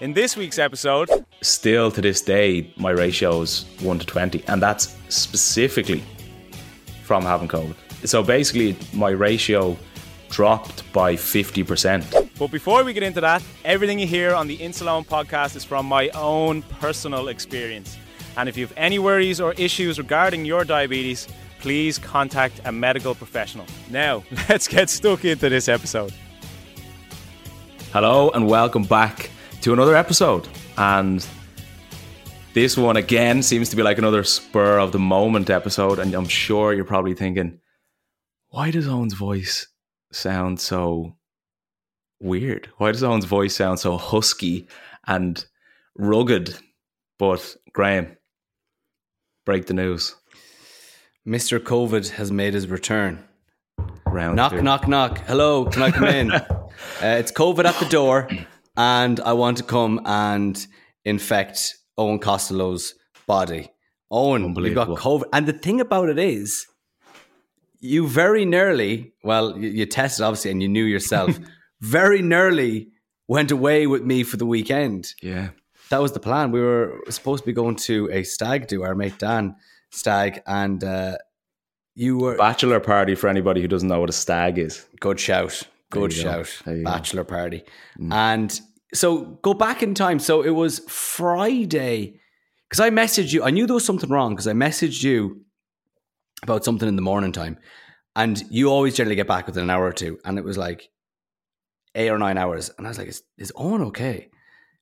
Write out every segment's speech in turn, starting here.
In this week's episode, still to this day, my ratio is 1 to 20, and that's specifically from having COVID. So basically, my ratio dropped by 50%. But before we get into that, everything you hear on the Insuleoin podcast is from my own personal experience. And if you have any worries or issues regarding your diabetes, please contact a medical professional. Now, let's get stuck into this episode. Hello, and welcome back to another episode. And this one again seems to be like another spur of the moment episode. And I'm sure you're probably thinking, why does Eoin's voice sound so weird? Why does Eoin's voice sound so husky and rugged? But Graham, break the news. Mr. COVID has made his return. Round knock, two. knock, knock. Hello, can I come in? uh, it's COVID at the door, and I want to come and infect Eoin Costello's body. Eoin, you've got COVID. And the thing about it is, you very nearly, well, you, you tested obviously and you knew yourself, very nearly went away with me for the weekend. Yeah. That was the plan. We were supposed to be going to a stag do, our mate Dan stag, and uh, you were Bachelor party for anybody who doesn't know what a stag is. good shout, good you go. shout, go. bachelor party, and so go back in time. So it was Friday because I messaged you. I knew there was something wrong because I messaged you about something in the morning time, and you always generally get back within an hour or two, and it was like eight or nine hours, and I was like, "Is, is Eoin okay?"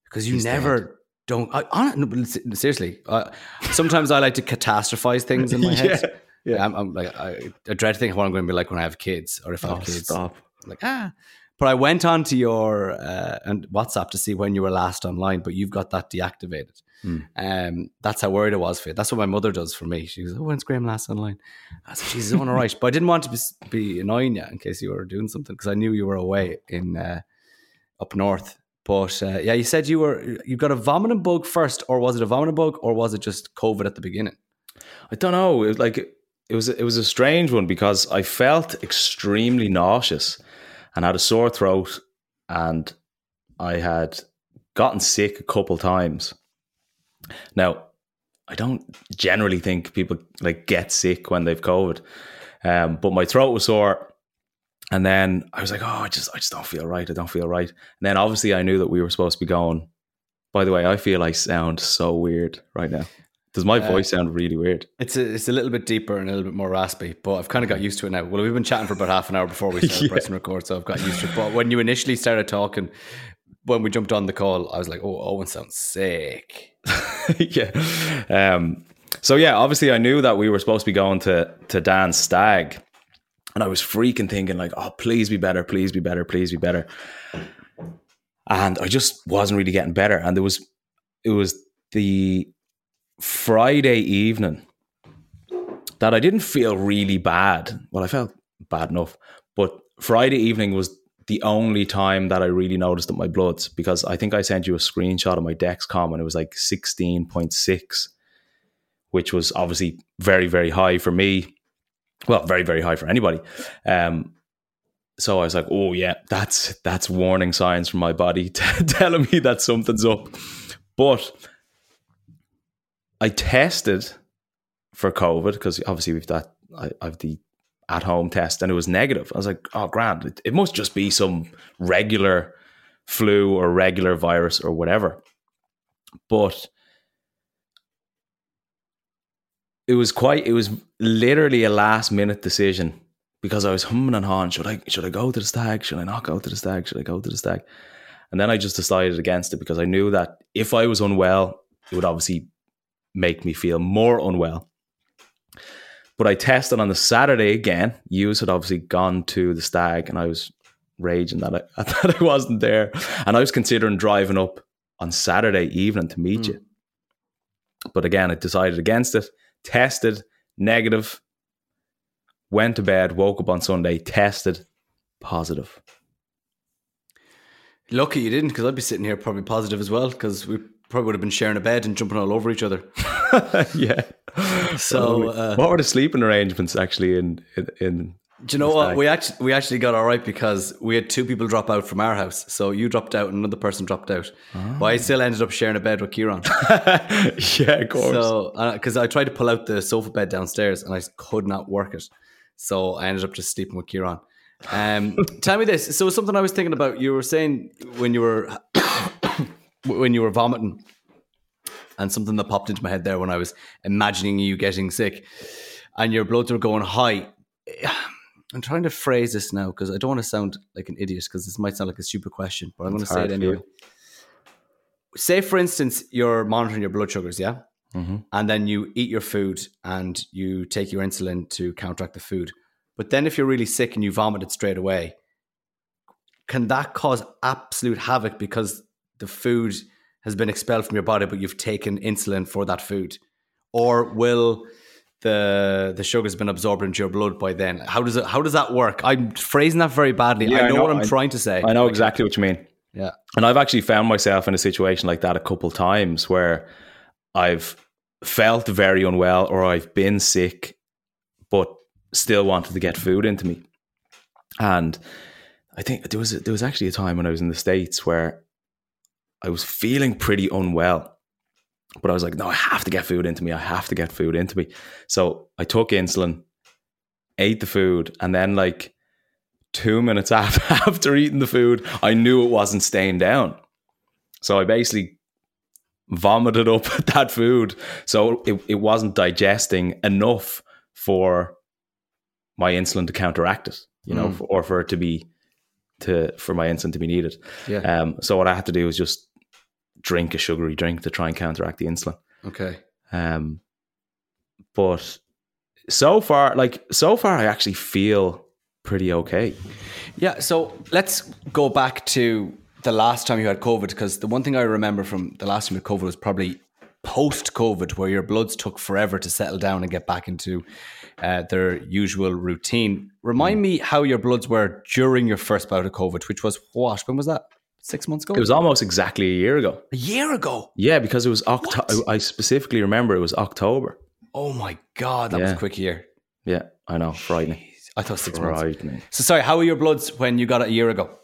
Because you He's never. Don't I, hon- no, seriously? Uh, sometimes I like to catastrophize things in my head. yeah. I'm, I'm like I, I dread to think of what I'm going to be like when I have kids or if I have Oh, kids. stop. I'm like ah. But I went on to your uh, and WhatsApp to see when you were last online, but you've got that deactivated. Hmm. Um, that's how worried I was for you. That's what my mother does for me. She goes, "Oh, when's Graham last online?" I said, "She's doing all right," but I didn't want to be, be annoying you in case you were doing something because I knew you were away in uh, up north. But uh, yeah, you said you were you got a vomiting bug first, or was it a vomiting bug, or was it just COVID at the beginning? I don't know. It was like it was it was a strange one because I felt extremely nauseous and had a sore throat and I had gotten sick a couple times. Now, I don't generally think people like get sick when they've COVID. Um, but my throat was sore and then I was like, oh, I just I just don't feel right. I don't feel right. And then obviously I knew that we were supposed to be going. By the way, I feel I sound so weird right now. Does my Uh, voice sound really weird? It's a, it's a little bit deeper and a little bit more raspy, but I've kind of got used to it now. Well, we've been chatting for about half an hour before we started Yeah. pressing record, so I've got used to it. But when you initially started talking, when we jumped on the call, I was like, "Oh, Eoin sounds sick." yeah. Um, so yeah, obviously I knew that we were supposed to be going to to Dan's stag, and I was freaking thinking like, oh, please be better, please be better, please be better. And I just wasn't really getting better. And there was it was the Friday evening that I didn't feel really bad. Well, I felt bad enough, but Friday evening was the only time that I really noticed that my bloods because I think I sent you a screenshot of my Dexcom and it was like 16.6, which was obviously very, very high for me. Well, very, very high for anybody. Um, so I was like, oh yeah, that's that's warning signs from my body telling me that something's up. But I tested for COVID because obviously we've that I, I've the at home test and it was negative. I was like, oh, grand. It, it must just be some regular flu or regular virus or whatever. But it was quite, it was literally a last minute decision because I was humming and hawing. Should I, should I go to the stag? Should I not go to the stag? Should I go to the stag? And then I just decided against it because I knew that if I was unwell, it would obviously make me feel more unwell. But I tested on the Saturday again. You had obviously gone to the stag, and I was raging that I, that I wasn't there. And I was considering driving up on Saturday evening to meet mm. you. But again, I decided against it, tested negative, went to bed, woke up on Sunday, tested positive. Lucky you didn't, because I'd be sitting here probably positive as well, because we probably would have been sharing a bed and jumping all over each other. yeah. So, uh, what were the sleeping arrangements actually in in? in do you know what we actually we actually got all right because we had two people drop out from our house. So you dropped out and another person dropped out. Oh. But I still ended up sharing a bed with Kieran. yeah, of course. So because uh, I tried to pull out the sofa bed downstairs and I could not work it, so I ended up just sleeping with Kieran. Um, tell me this. So something I was thinking about. You were saying when you were when you were vomiting and something that popped into my head there when I was imagining you getting sick and your bloods were going high. I'm trying to phrase this now because I don't want to sound like an idiot because this might sound like a stupid question, but I'm going to say it anyway. Say, for instance, you're monitoring your blood sugars, yeah? Mm-hmm. And then you eat your food and you take your insulin to counteract the food. But then if you're really sick and you vomit it straight away, can that cause absolute havoc because the food has been expelled from your body, but you've taken insulin for that food, or will the the sugar's been absorbed into your blood by then? How does it? How does that work? I'm phrasing that very badly. Yeah, I, know I, know what I'm I, trying to say. I know exactly what you mean. Yeah, and I've actually found myself in a situation like that a couple times where I've felt very unwell or I've been sick, but still wanted to get food into me, and. I think there was there was actually a time when I was in the states where I was feeling pretty unwell. But I was like, no, I have to get food into me. I have to get food into me. So I took insulin, ate the food, and then like two minutes after, after eating the food, I knew it wasn't staying down. So I basically vomited up that food. So it, it wasn't digesting enough for my insulin to counteract it, you know, mm. or for it to be to for my insulin to be needed. Yeah. Um, so what I had to do was just drink a sugary drink to try and counteract the insulin. Okay. Um, but so far, like so far, I actually feel pretty okay. Yeah. So let's go back to the last time you had COVID because the one thing I remember from the last time you had COVID was probably post COVID, where your bloods took forever to settle down and get back into uh, their usual routine. Remind mm. me how your bloods were during your first bout of COVID, which was what? When was that? Six months ago? It was almost exactly a year ago. A year ago? Yeah, because it was October. I specifically remember it was October. Oh my God, that yeah. was a quick year. Yeah, I know. Frightening. Jeez, I thought six frightening. months. So, sorry, how were your bloods when you got it a year ago?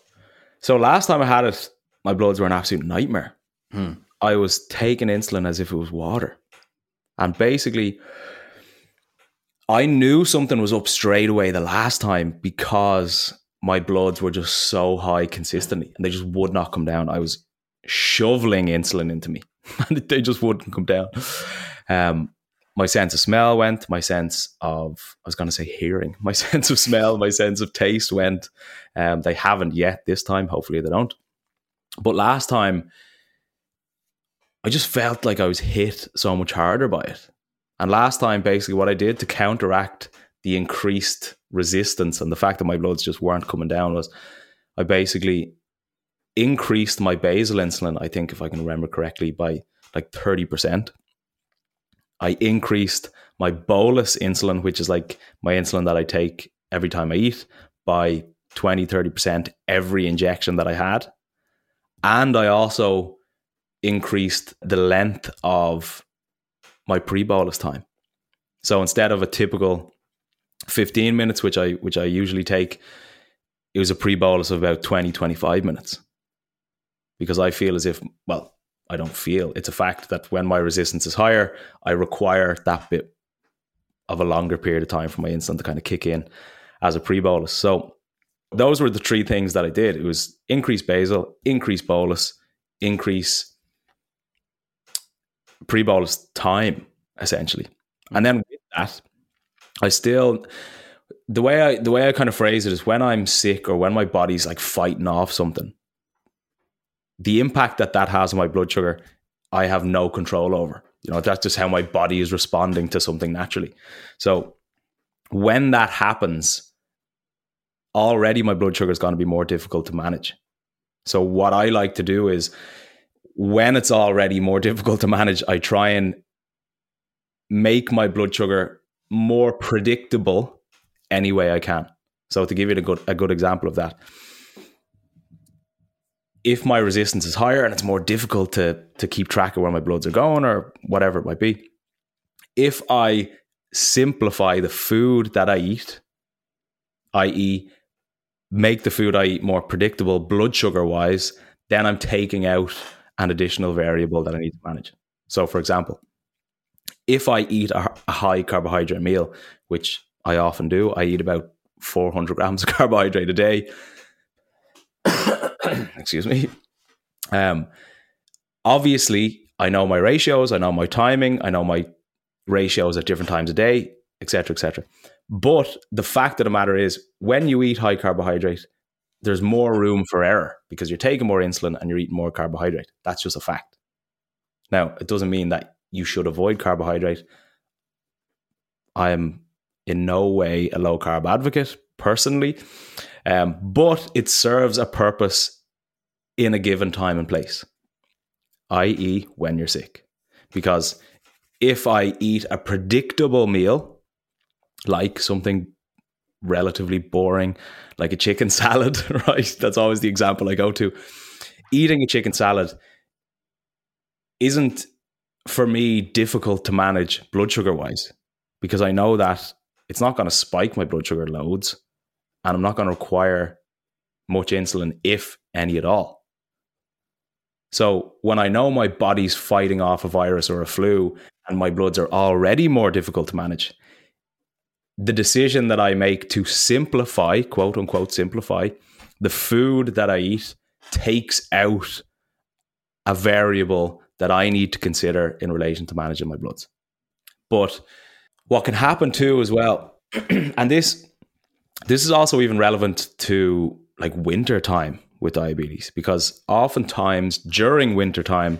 So, last time I had it, my bloods were an absolute nightmare. Hmm. I was taking insulin as if it was water. And basically, I knew something was up straight away the last time because my bloods were just so high consistently and they just would not come down. I was shoveling insulin into me and they just wouldn't come down. Um, my sense of smell went, my sense of, I was going to say hearing, my sense of smell, my sense of taste went. Um, they haven't yet this time. Hopefully they don't. But last time, I just felt like I was hit so much harder by it. And last time, basically, what I did to counteract the increased resistance and the fact that my bloods just weren't coming down was I basically increased my basal insulin, I think, if I can remember correctly, by like 30%. I increased my bolus insulin, which is like my insulin that I take every time I eat, by 20, 30% every injection that I had. And I also increased the length of my pre bolus time. So instead of a typical 15 minutes, which I which I usually take, it was a pre bolus of about 20, 25 minutes. Because I feel as if, well, I don't feel it's a fact that when my resistance is higher, I require that bit of a longer period of time for my insulin to kind of kick in as a pre bolus. So those were the three things that I did. It was increase basal, increase bolus, increase pre bolus time, essentially. And then with that, I still the way I the way I kind of phrase it is when I'm sick or when my body's like fighting off something, the impact that that has on my blood sugar, I have no control over. You know, that's just how my body is responding to something naturally. So when that happens, already my blood sugar is going to be more difficult to manage. So what I like to do is when it's already more difficult to manage, I try and make my blood sugar more predictable any way I can. So to give you a good a good example of that, if my resistance is higher and it's more difficult to to keep track of where my bloods are going or whatever it might be, if I simplify the food that I eat, i.e., make the food I eat more predictable blood sugar wise, then I'm taking out an additional variable that I need to manage. So, for example, if I eat a, a high carbohydrate meal, which I often do, I eat about 400 grams of carbohydrate a day. Excuse me. Um, obviously, I know my ratios, I know my timing, I know my ratios at different times a day, etc., etc. But the fact of the matter is, when you eat high carbohydrate, there's more room for error because you're taking more insulin and you're eating more carbohydrate. That's just a fact. Now, it doesn't mean that you should avoid carbohydrate. I am in no way a low carb advocate personally, um, but it serves a purpose in a given time and place, i.e., when you're sick. Because if I eat a predictable meal, like something relatively boring, like a chicken salad, right? That's always the example I go to. Eating a chicken salad isn't for me difficult to manage blood sugar wise because I know that it's not going to spike my blood sugar loads and I'm not going to require much insulin, if any at all. So when I know my body's fighting off a virus or a flu and my bloods are already more difficult to manage, the decision that I make to simplify, quote unquote, simplify the food that I eat takes out a variable that I need to consider in relation to managing my bloods. But what can happen too as well, and this this is also even relevant to like winter time with diabetes because oftentimes during winter time,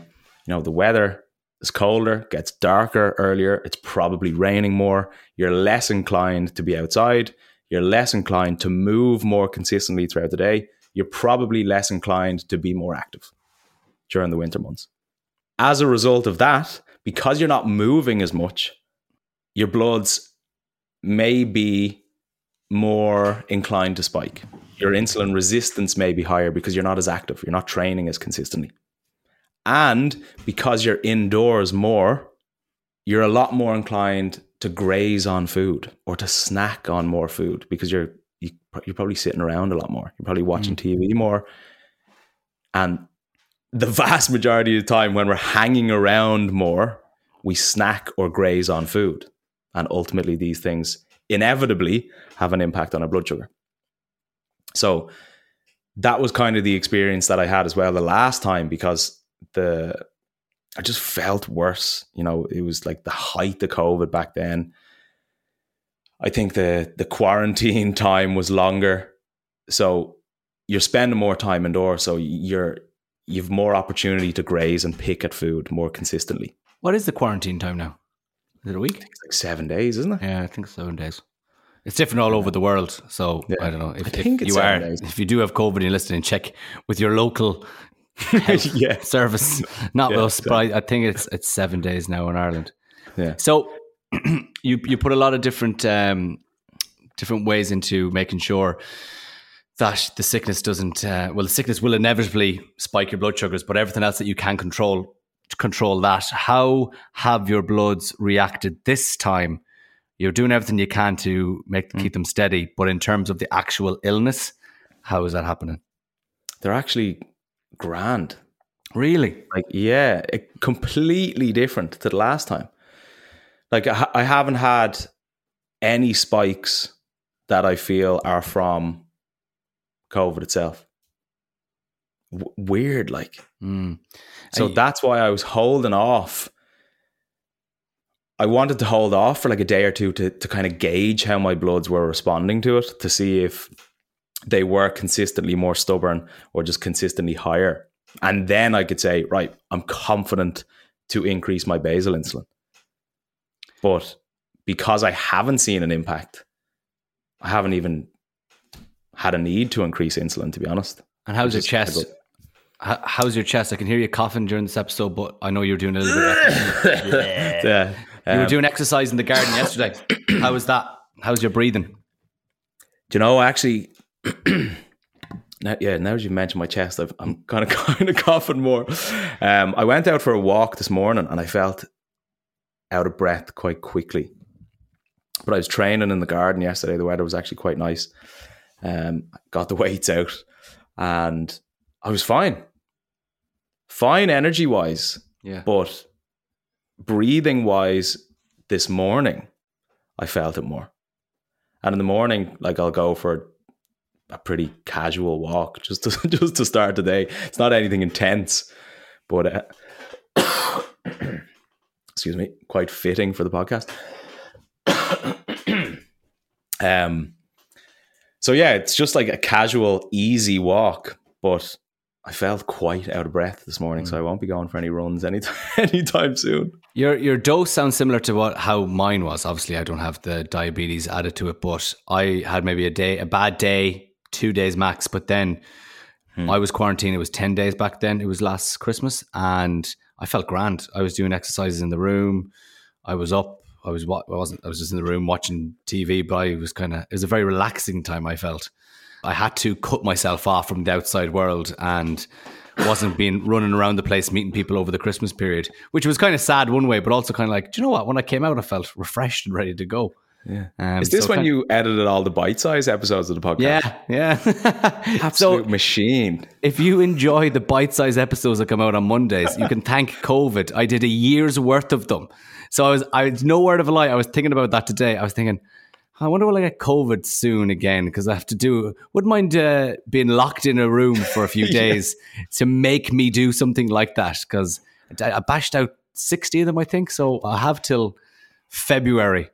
you know, the weather is colder, gets darker earlier, it's probably raining more, you're less inclined to be outside, you're less inclined to move more consistently throughout the day, you're probably less inclined to be more active during the winter months as a result of that, because you're not moving as much, your bloods may be more inclined to spike. Your insulin resistance may be higher because you're not as active, you're not training as consistently. And because you're indoors more, you're a lot more inclined to graze on food or to snack on more food because you're you, are you are probably sitting around a lot more. You're probably watching mm. TV more. And the vast majority of the time when we're hanging around more, we snack or graze on food. And ultimately, these things inevitably have an impact on our blood sugar. So that was kind of the experience that I had as well the last time because the I just felt worse. You know, it was like the height of COVID back then. I think the the quarantine time was longer. So you're spending more time indoors. So you're you've more opportunity to graze and pick at food more consistently. What is the quarantine time now? Is it a week? it's like seven days, isn't it? Yeah, I think seven days. It's different all over the world, so yeah. I don't know if, if you are days. if you do have COVID and you're listening, check with your local yeah. service. Not yeah, us, but I, I think it's it's seven days now in Ireland. Yeah. So you you put a lot of different um, different ways into making sure that the sickness doesn't uh, well the sickness will inevitably spike your blood sugars but everything else that you can control control that how have your bloods reacted this time you're doing everything you can to make mm. keep them steady. But in terms of the actual illness, how is that happening? They're actually grand. Really? Like, yeah, completely different to the last time. Like, I, I haven't had any spikes that I feel are from COVID itself. W- weird, like. Mm. So that's why I was holding off. I wanted to hold off for like a day or two to, to kind of gauge how my bloods were responding to it, to see if they were consistently more stubborn or just consistently higher. And then I could say, right, I'm confident to increase my basal insulin. But because I haven't seen an impact, I haven't even had a need to increase insulin, to be honest. And how's your chest? how's your chest? I can hear you coughing during this episode, but I know you're doing a little bit. yeah. Um, you were um, doing exercise in the garden yesterday. How was that? How's your breathing? Do you know? Actually, now, yeah. Now that you mentioned my chest, i am kind of kind of coughing more. Um, I went out for a walk this morning, and I felt out of breath quite quickly. But I was training in the garden yesterday. The weather was actually quite nice. Um, got the weights out, and I was fine fine energy wise. Yeah. But breathing wise, this morning, I felt it more. And in the morning, like I'll go for a pretty casual walk just to just to start the day. It's not anything intense, but uh, excuse me, quite fitting for the podcast. um, so yeah, it's just like a casual, easy walk, but I felt quite out of breath this morning, mm. so I won't be going for any runs anytime anytime soon. Your your dose sounds similar to what how mine was. Obviously, I don't have the diabetes added to it, but I had maybe a day, a bad day, two days max. But then hmm. I was quarantined. It was ten days back then. It was last Christmas, and I felt grand. I was doing exercises in the room. I was up. I was what I wasn't. I was just in the room watching TV, but I was kind of. It was a very relaxing time. I felt. I had to cut myself off from the outside world and wasn't being running around the place meeting people over the Christmas period, which was kind of sad one way, but also kind of like, do you know what? When I came out, I felt refreshed and ready to go. Yeah. Um, Is this so when you edited all the bite-sized episodes of the podcast? Yeah, yeah. Absolute so machine. If you enjoy the bite-sized episodes that come out on Mondays, you can thank COVID. I did a year's worth of them. So I was, I was no word of a lie. I was thinking about that today. I was thinking, I wonder will I get COVID soon again because I have to do. Wouldn't mind uh, being locked in a room for a few days yeah. to make me do something like that because I, I bashed out sixty of them, I think. So I have till February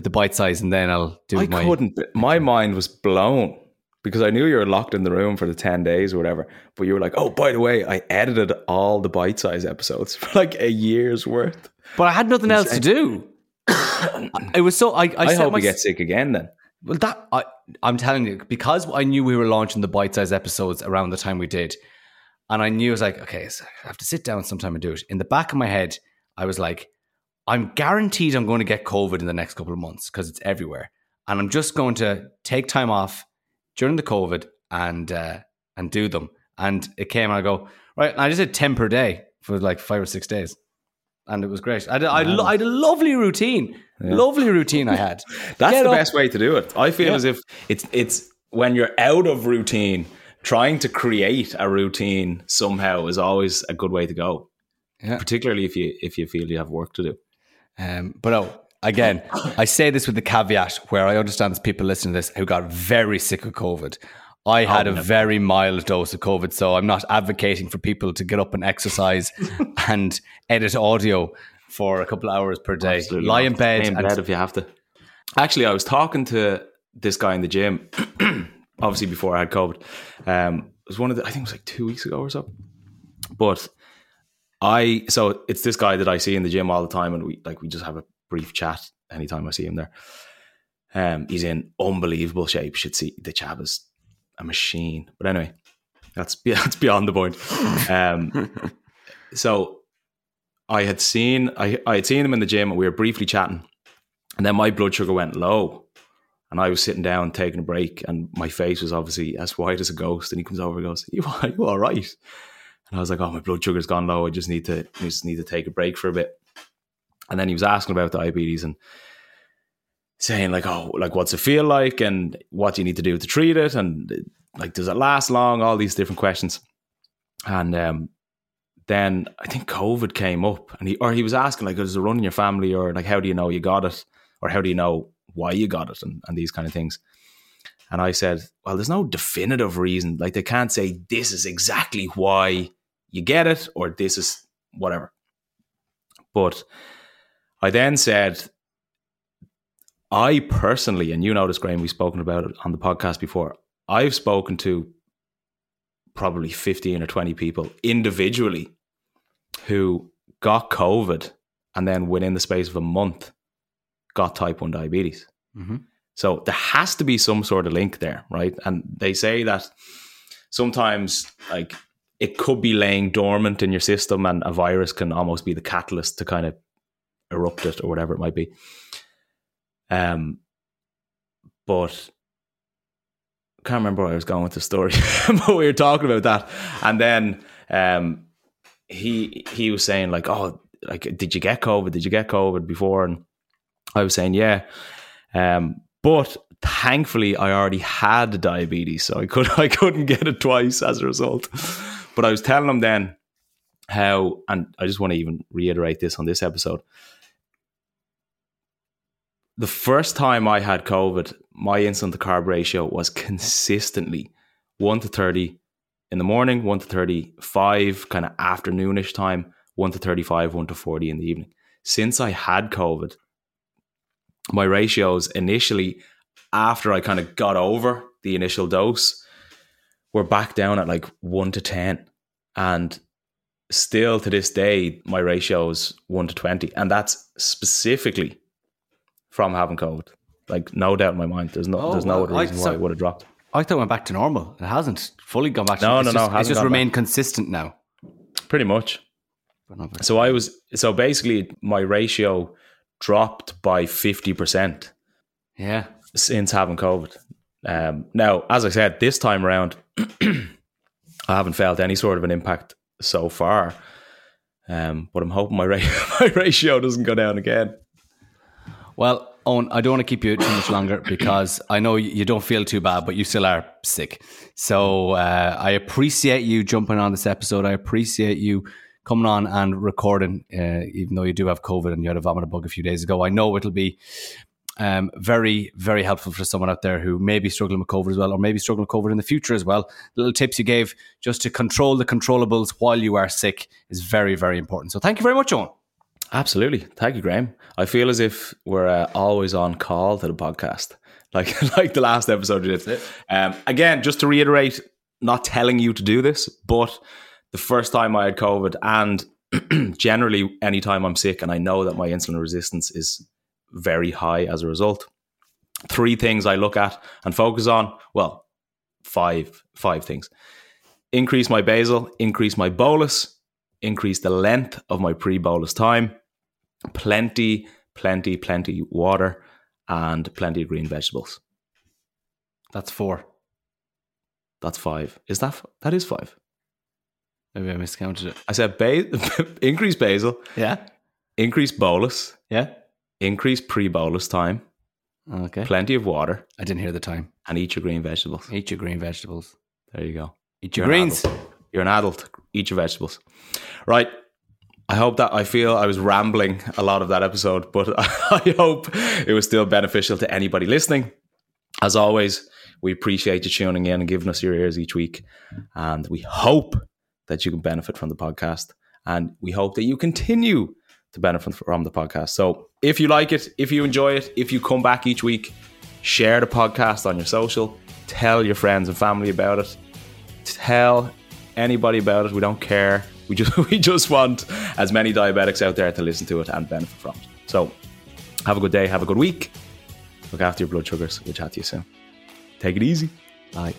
with the bite size, and then I'll do. It. I my, couldn't. My mind was blown because I knew you were locked in the room for the 10 days or whatever. But you were like, oh, by the way, I edited all the bite size episodes for like a year's worth. But I had nothing else to do. it was so. I, I, I hope my, we get sick again then. Well, that I, I'm telling you because I knew we were launching the bite size episodes around the time we did, and I knew I was like, okay, so I have to sit down sometime and do it. In the back of my head, I was like, I'm guaranteed I'm going to get COVID in the next couple of months because it's everywhere, and I'm just going to take time off during the COVID and uh, and do them. And it came, and I go right. And I just did ten per day for like five or six days and it was great. I had, I, had, I had a lovely routine, yeah. lovely routine. I had. That's Get the up. best way to do it. I feel yeah. as if it's it's when you're out of routine, trying to create a routine somehow is always a good way to go. Yeah. Particularly if you if you feel you have work to do. Um, but oh, again, I say this with the caveat where I understand there's people listening to this who got very sick of COVID. I had oh, a very mild dose of COVID, so I'm not advocating for people to get up and exercise and edit audio for a couple of hours per day. Absolutely Lie in bed. in bed if you have to. Actually, I was talking to this guy in the gym, obviously before I had COVID. Um, it was one of the, I think it was like two weeks ago or so. But I, so it's this guy that I see in the gym all the time, and we like we just have a brief chat anytime I see him there. Um, he's in unbelievable shape. Should see the chap is a machine. But anyway, that's that's beyond the point. Um, so I had seen I, I had seen him in the gym and we were briefly chatting, and then my blood sugar went low, and I was sitting down taking a break, and my face was obviously as white as a ghost. And he comes over and goes, "You are you all right?" And I was like, "Oh, my blood sugar's gone low. I just need to just need to take a break for a bit." And then he was asking about diabetes and saying like, "Oh, like what's it feel like, and what do you need to do to treat it, and like does it last long?" All these different questions, and um, then I think COVID came up, and he or he was asking like, "Does it run in your family, or like how do you know you got it, or how do you know why you got it, and, and these kind of things." And I said, "Well, there's no definitive reason. Like they can't say this is exactly why you get it, or this is whatever." But I then said, I personally, and you know this, Graham, we've spoken about it on the podcast before. I've spoken to probably 15 or 20 people individually who got COVID and then within the space of a month got type 1 diabetes. Mm-hmm. So there has to be some sort of link there, right? And they say that sometimes like it could be laying dormant in your system and a virus can almost be the catalyst to kind of erupt it or whatever it might be. Um, but I can't remember where I was going with the story, but we were talking about that, and then um, he he was saying like, "Oh, like, did you get COVID? Did you get COVID before?" And I was saying, "Yeah," um, but thankfully, I already had diabetes, so I could I couldn't get it twice as a result. But I was telling him then how, and I just want to even reiterate this on this episode the first time I had COVID, my insulin to carb ratio was consistently 1 to 30 in the morning, 1 to 35 kind of afternoonish time, 1 to 35, 1 to 40 in the evening. Since I had COVID, my ratios initially, after I kind of got over the initial dose, were back down at like 1 to 10. And still to this day, my ratio is 1 to 20. And that's specifically from having COVID. Like no doubt in my mind. There's no oh, there's no other reason I, why it would have dropped. I thought it went back to normal. It hasn't fully gone back. to No, no, no. It's just remained back. consistent now. Pretty much. So I was so basically my ratio dropped by fifty percent. Yeah. Since having COVID. Um, now, as I said, this time around, I haven't felt any sort of an impact so far. Um, but I'm hoping my, ra- my ratio doesn't go down again. Well, Eoin, I don't want to keep you too much longer because I know you don't feel too bad, but you still are sick. So uh, I appreciate you jumping on this episode. I appreciate you coming on and recording, uh, even though you do have COVID and you had a vomit bug a few days ago. I know it'll be um, very, very helpful for someone out there who may be struggling with COVID as well, or maybe struggling with COVID in the future as well. Little tips you gave just to control the controllables while you are sick is very, very important. So thank you very much, Eoin. Absolutely. Thank you, Graham. I feel as if we're uh, always on call to the podcast, like like the last episode you did. Um, again, just to reiterate, not telling you to do this, but the first time I had COVID, and generally anytime I'm sick, and I know that my insulin resistance is very high as a result. Three things I look at and focus on. Well, five five things: increase my basal, increase my bolus, increase the length of my pre bolus time, plenty, plenty, plenty water, and plenty of green vegetables. That's four. That's five. Is that f- that is five? Maybe I miscounted it. I said ba- increase basal. Yeah. Increase bolus. Yeah. Increase pre bolus time. Okay. Plenty of water. I didn't hear the time. And eat your green vegetables. Eat your green vegetables. There you go. Eat your You're greens. You're an adult. Eat your vegetables. Right. I hope that I feel I was rambling a lot of that episode, but I hope it was still beneficial to anybody listening. As always, we appreciate you tuning in and giving us your ears each week. And we hope that you can benefit from the podcast. And we hope that you continue to benefit from the podcast. So if you like it, if you enjoy it, if you come back each week, share the podcast on your social, tell your friends and family about it, tell anybody about it. We don't care. We just we just want as many diabetics out there to listen to it and benefit from it. So have a good day, have a good week. Look after your blood sugars. We'll chat to you soon. Take it easy. Bye.